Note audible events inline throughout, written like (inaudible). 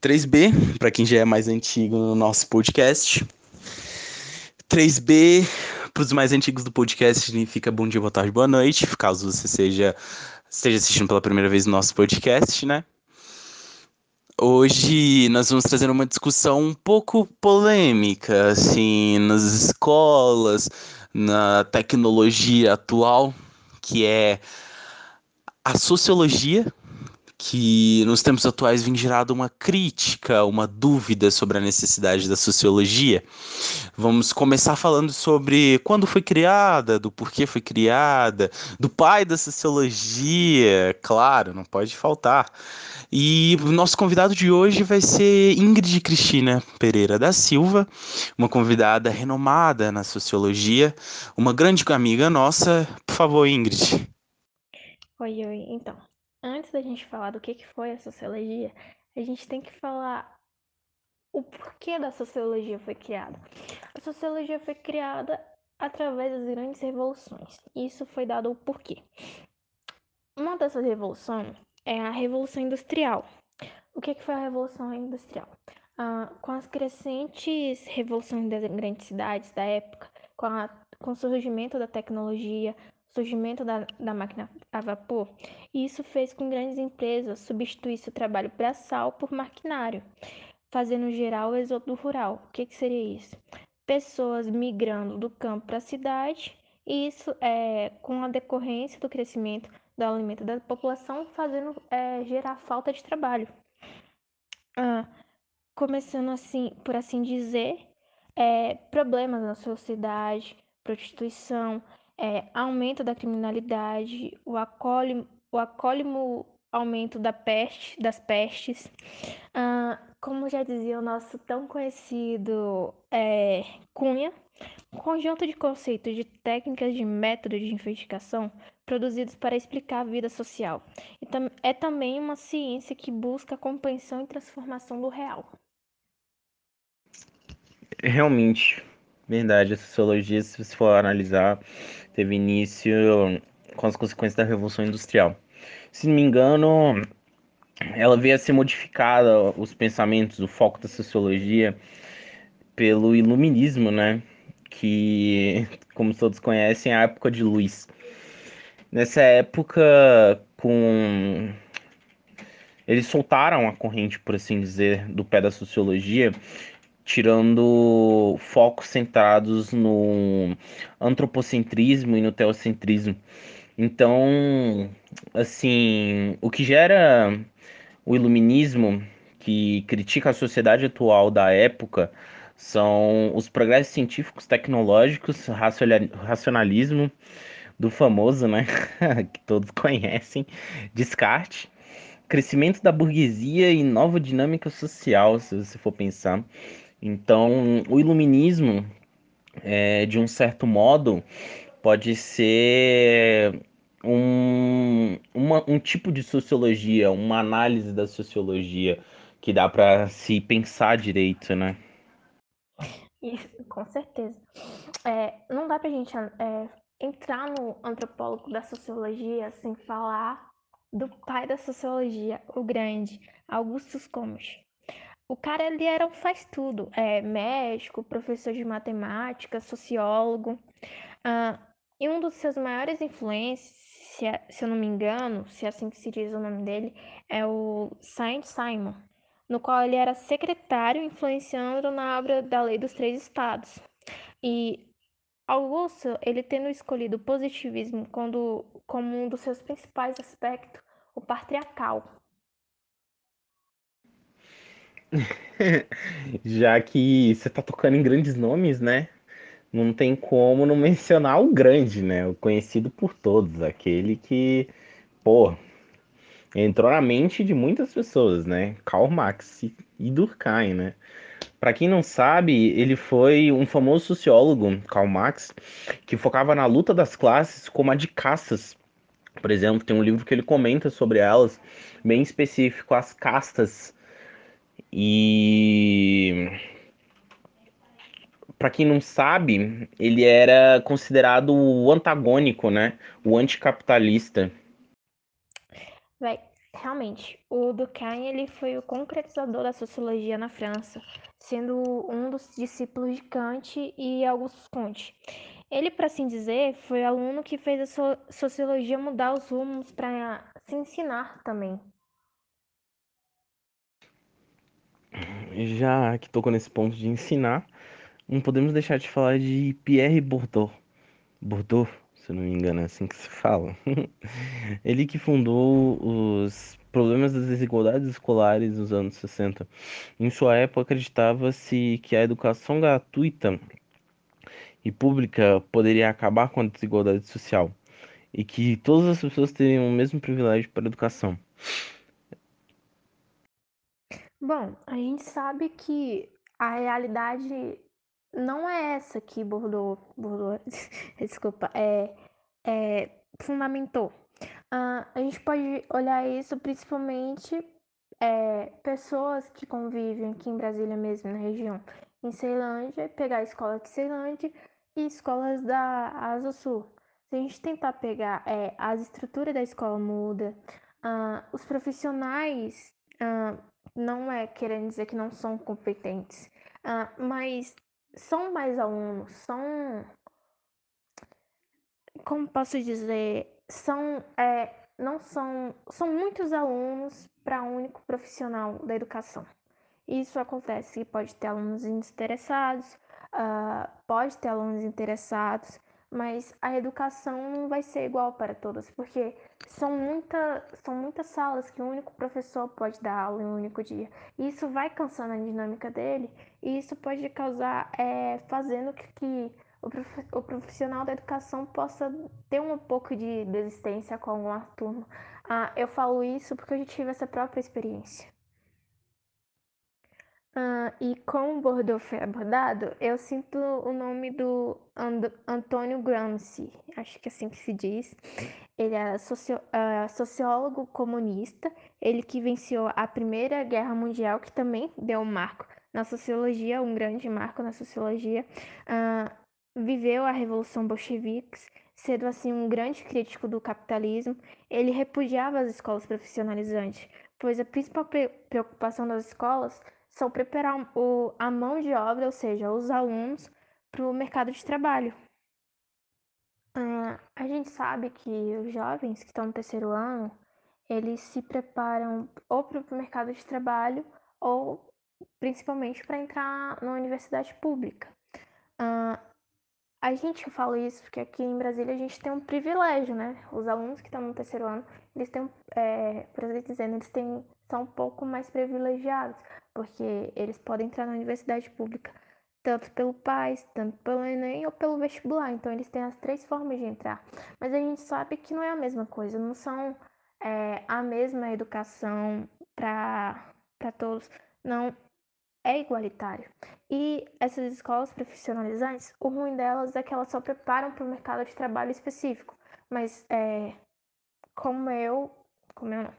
3B, para quem já é mais antigo no nosso podcast. 3B, para os mais antigos do podcast, significa bom dia, boa tarde, boa noite, caso você seja esteja assistindo pela primeira vez o nosso podcast, né? Hoje nós vamos trazer uma discussão um pouco polêmica, assim, nas escolas, na tecnologia atual, que é a sociologia que nos tempos atuais vem gerado uma crítica, uma dúvida sobre a necessidade da sociologia. Vamos começar falando sobre quando foi criada, do porquê foi criada, do pai da sociologia, claro, não pode faltar. E o nosso convidado de hoje vai ser Ingrid Cristina Pereira da Silva, uma convidada renomada na sociologia, uma grande amiga nossa. Por favor, Ingrid. Oi, oi. Então, antes da gente falar do que, que foi a sociologia, a gente tem que falar o porquê da sociologia foi criada. A sociologia foi criada através das grandes revoluções. Isso foi dado o porquê. Uma dessas revoluções é a Revolução Industrial. O que, que foi a Revolução Industrial? Ah, com as crescentes revoluções das grandes cidades da época, com, a, com o surgimento da tecnologia, surgimento da, da máquina a vapor, e isso fez com grandes empresas substituíssem o trabalho braçal por maquinário, fazendo geral o êxodo rural. O que, que seria isso? Pessoas migrando do campo para a cidade, e isso é com a decorrência do crescimento do alimento da população, fazendo é, gerar falta de trabalho. Ah, começando assim, por assim dizer, é, problemas na sociedade, prostituição, é, aumento da criminalidade, o acólimo, o acólimo aumento da peste, das pestes. Ah, como já dizia o nosso tão conhecido é, Cunha, um conjunto de conceitos, de técnicas, de métodos de investigação produzidos para explicar a vida social. E tam é também uma ciência que busca a compreensão e transformação do real. Realmente, verdade, a sociologia, se você for analisar, teve início com as consequências da Revolução Industrial. Se não me engano, ela veio a ser modificada, os pensamentos, o foco da sociologia, pelo iluminismo, né? Que, como todos conhecem, é a época de luz. Nessa época, com eles soltaram a corrente, por assim dizer, do pé da sociologia tirando focos centrados no antropocentrismo e no teocentrismo. Então, assim, o que gera o iluminismo, que critica a sociedade atual da época, são os progressos científicos, tecnológicos, racionalismo, do famoso, né, (laughs) que todos conhecem, Descartes, crescimento da burguesia e nova dinâmica social, se você for pensar. Então, o iluminismo, é, de um certo modo, pode ser um, uma, um tipo de sociologia, uma análise da sociologia que dá para se pensar direito, né? Isso, com certeza. É, não dá para a gente é, entrar no antropólogo da sociologia sem falar do pai da sociologia, o grande Augustus Comte. O cara ele era um faz tudo, é médico, professor de matemática, sociólogo. E um dos seus maiores influências, se eu não me engano, se é assim que se diz o nome dele, é o Saint Simon, no qual ele era secretário influenciando na obra da Lei dos Três Estados. E Augusto, ele tendo escolhido o positivismo quando, como um dos seus principais aspectos, o patriarcal, (laughs) Já que você tá tocando em grandes nomes, né? Não tem como não mencionar o grande, né? O conhecido por todos, aquele que, pô, entrou na mente de muitas pessoas, né? Karl Marx e Durkheim, né? Para quem não sabe, ele foi um famoso sociólogo, Karl Marx, que focava na luta das classes como a de caças. Por exemplo, tem um livro que ele comenta sobre elas, bem específico, as castas e para quem não sabe, ele era considerado o antagônico, né? O anticapitalista. Véi, realmente, o Durkheim ele foi o concretizador da sociologia na França, sendo um dos discípulos de Kant e Auguste Comte. Ele, para assim dizer, foi o aluno que fez a sociologia mudar os rumos para se ensinar também. Já que tocou nesse ponto de ensinar, não podemos deixar de falar de Pierre Bourdieu. Bourdieu, se não me engano, é assim que se fala. (laughs) Ele que fundou os problemas das desigualdades escolares nos anos 60. Em sua época, acreditava-se que a educação gratuita e pública poderia acabar com a desigualdade social e que todas as pessoas teriam o mesmo privilégio para a educação. Bom, a gente sabe que a realidade não é essa que Bordeaux, Bordeaux (laughs) desculpa, é, é, fundamentou. Uh, a gente pode olhar isso principalmente é, pessoas que convivem aqui em Brasília mesmo, na região, em Ceilândia, pegar a escola de Ceilândia e escolas da Asa Sul. Se a gente tentar pegar é, as estruturas da escola muda, uh, os profissionais uh, não é querendo dizer que não são competentes, uh, mas são mais alunos, são. Como posso dizer? São. É, não são. São muitos alunos para um único profissional da educação. Isso acontece, pode ter alunos interessados, uh, pode ter alunos interessados, mas a educação não vai ser igual para todos, porque são, muita, são muitas salas que um único professor pode dar aula em um único dia. E isso vai cansando a dinâmica dele, e isso pode causar, é, fazendo que, que o, profissional da educação possa ter um pouco de desistência com alguma turma. Ah, eu falo isso porque eu já tive essa própria experiência. Ah, e como Bordeaux foi abordado, eu sinto o nome do And Antônio Gramsci, acho que é assim que se diz. Ele era socio uh, sociólogo comunista, ele que venceu a Primeira Guerra Mundial, que também deu um marco na sociologia, um grande marco na sociologia. Uh, viveu a Revolução Bolchevique, sendo assim um grande crítico do capitalismo. Ele repudiava as escolas profissionalizantes, pois a principal preocupação das escolas são preparar o, a mão de obra, ou seja, os alunos, para o mercado de trabalho. Uh, a gente sabe que os jovens que estão no terceiro ano, eles se preparam ou para o mercado de trabalho ou principalmente para entrar na universidade pública. Uh, a gente fala isso porque aqui em Brasília a gente tem um privilégio, né? Os alunos que estão no terceiro ano, eles têm, é, por assim dizendo, eles têm, são um pouco mais privilegiados, porque eles podem entrar na universidade pública tanto pelo PAIS, tanto pelo Enem ou pelo vestibular. Então eles têm as três formas de entrar. Mas a gente sabe que não é a mesma coisa, não são é, a mesma educação para todos. Não é igualitário. E essas escolas profissionalizantes, o ruim delas é que elas só preparam para o mercado de trabalho específico. Mas é, como eu, como eu não,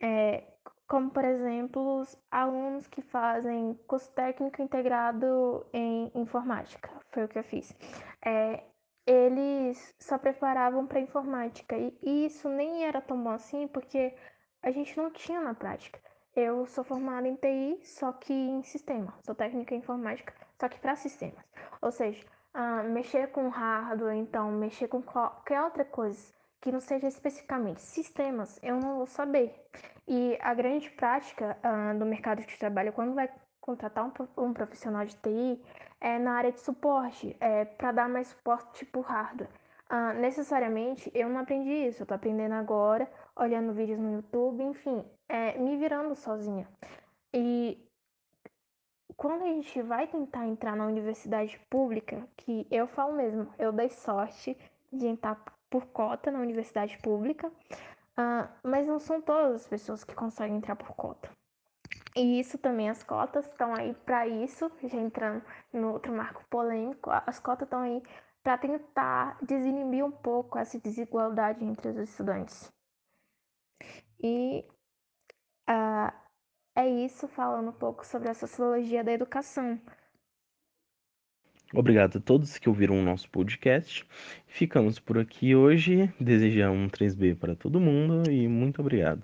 é, como por exemplo os alunos que fazem curso técnico integrado em informática, foi o que eu fiz. É, eles só preparavam para informática e isso nem era tão bom assim porque a gente não tinha na prática. Eu sou formada em TI, só que em sistema. Sou técnica em informática, só que para sistemas. Ou seja, uh, mexer com hardware, então mexer com qualquer outra coisa que não seja especificamente sistemas, eu não vou saber. E a grande prática uh, do mercado de trabalho, quando vai contratar um, um profissional de TI, é na área de suporte, é para dar mais suporte tipo hardware. Uh, necessariamente, eu não aprendi isso, eu tô aprendendo agora, olhando vídeos no YouTube, enfim, é, me virando sozinha. E quando a gente vai tentar entrar na universidade pública, que eu falo mesmo, eu dei sorte de entrar por cota na universidade pública, uh, mas não são todas as pessoas que conseguem entrar por cota. E isso também, as cotas estão aí para isso, já entrando no outro marco polêmico, as cotas estão aí para tentar desinibir um pouco essa desigualdade entre os estudantes. E uh, é isso, falando um pouco sobre a sociologia da educação. Obrigado a todos que ouviram o nosso podcast. Ficamos por aqui hoje. Desejo um 3B para todo mundo e muito obrigado.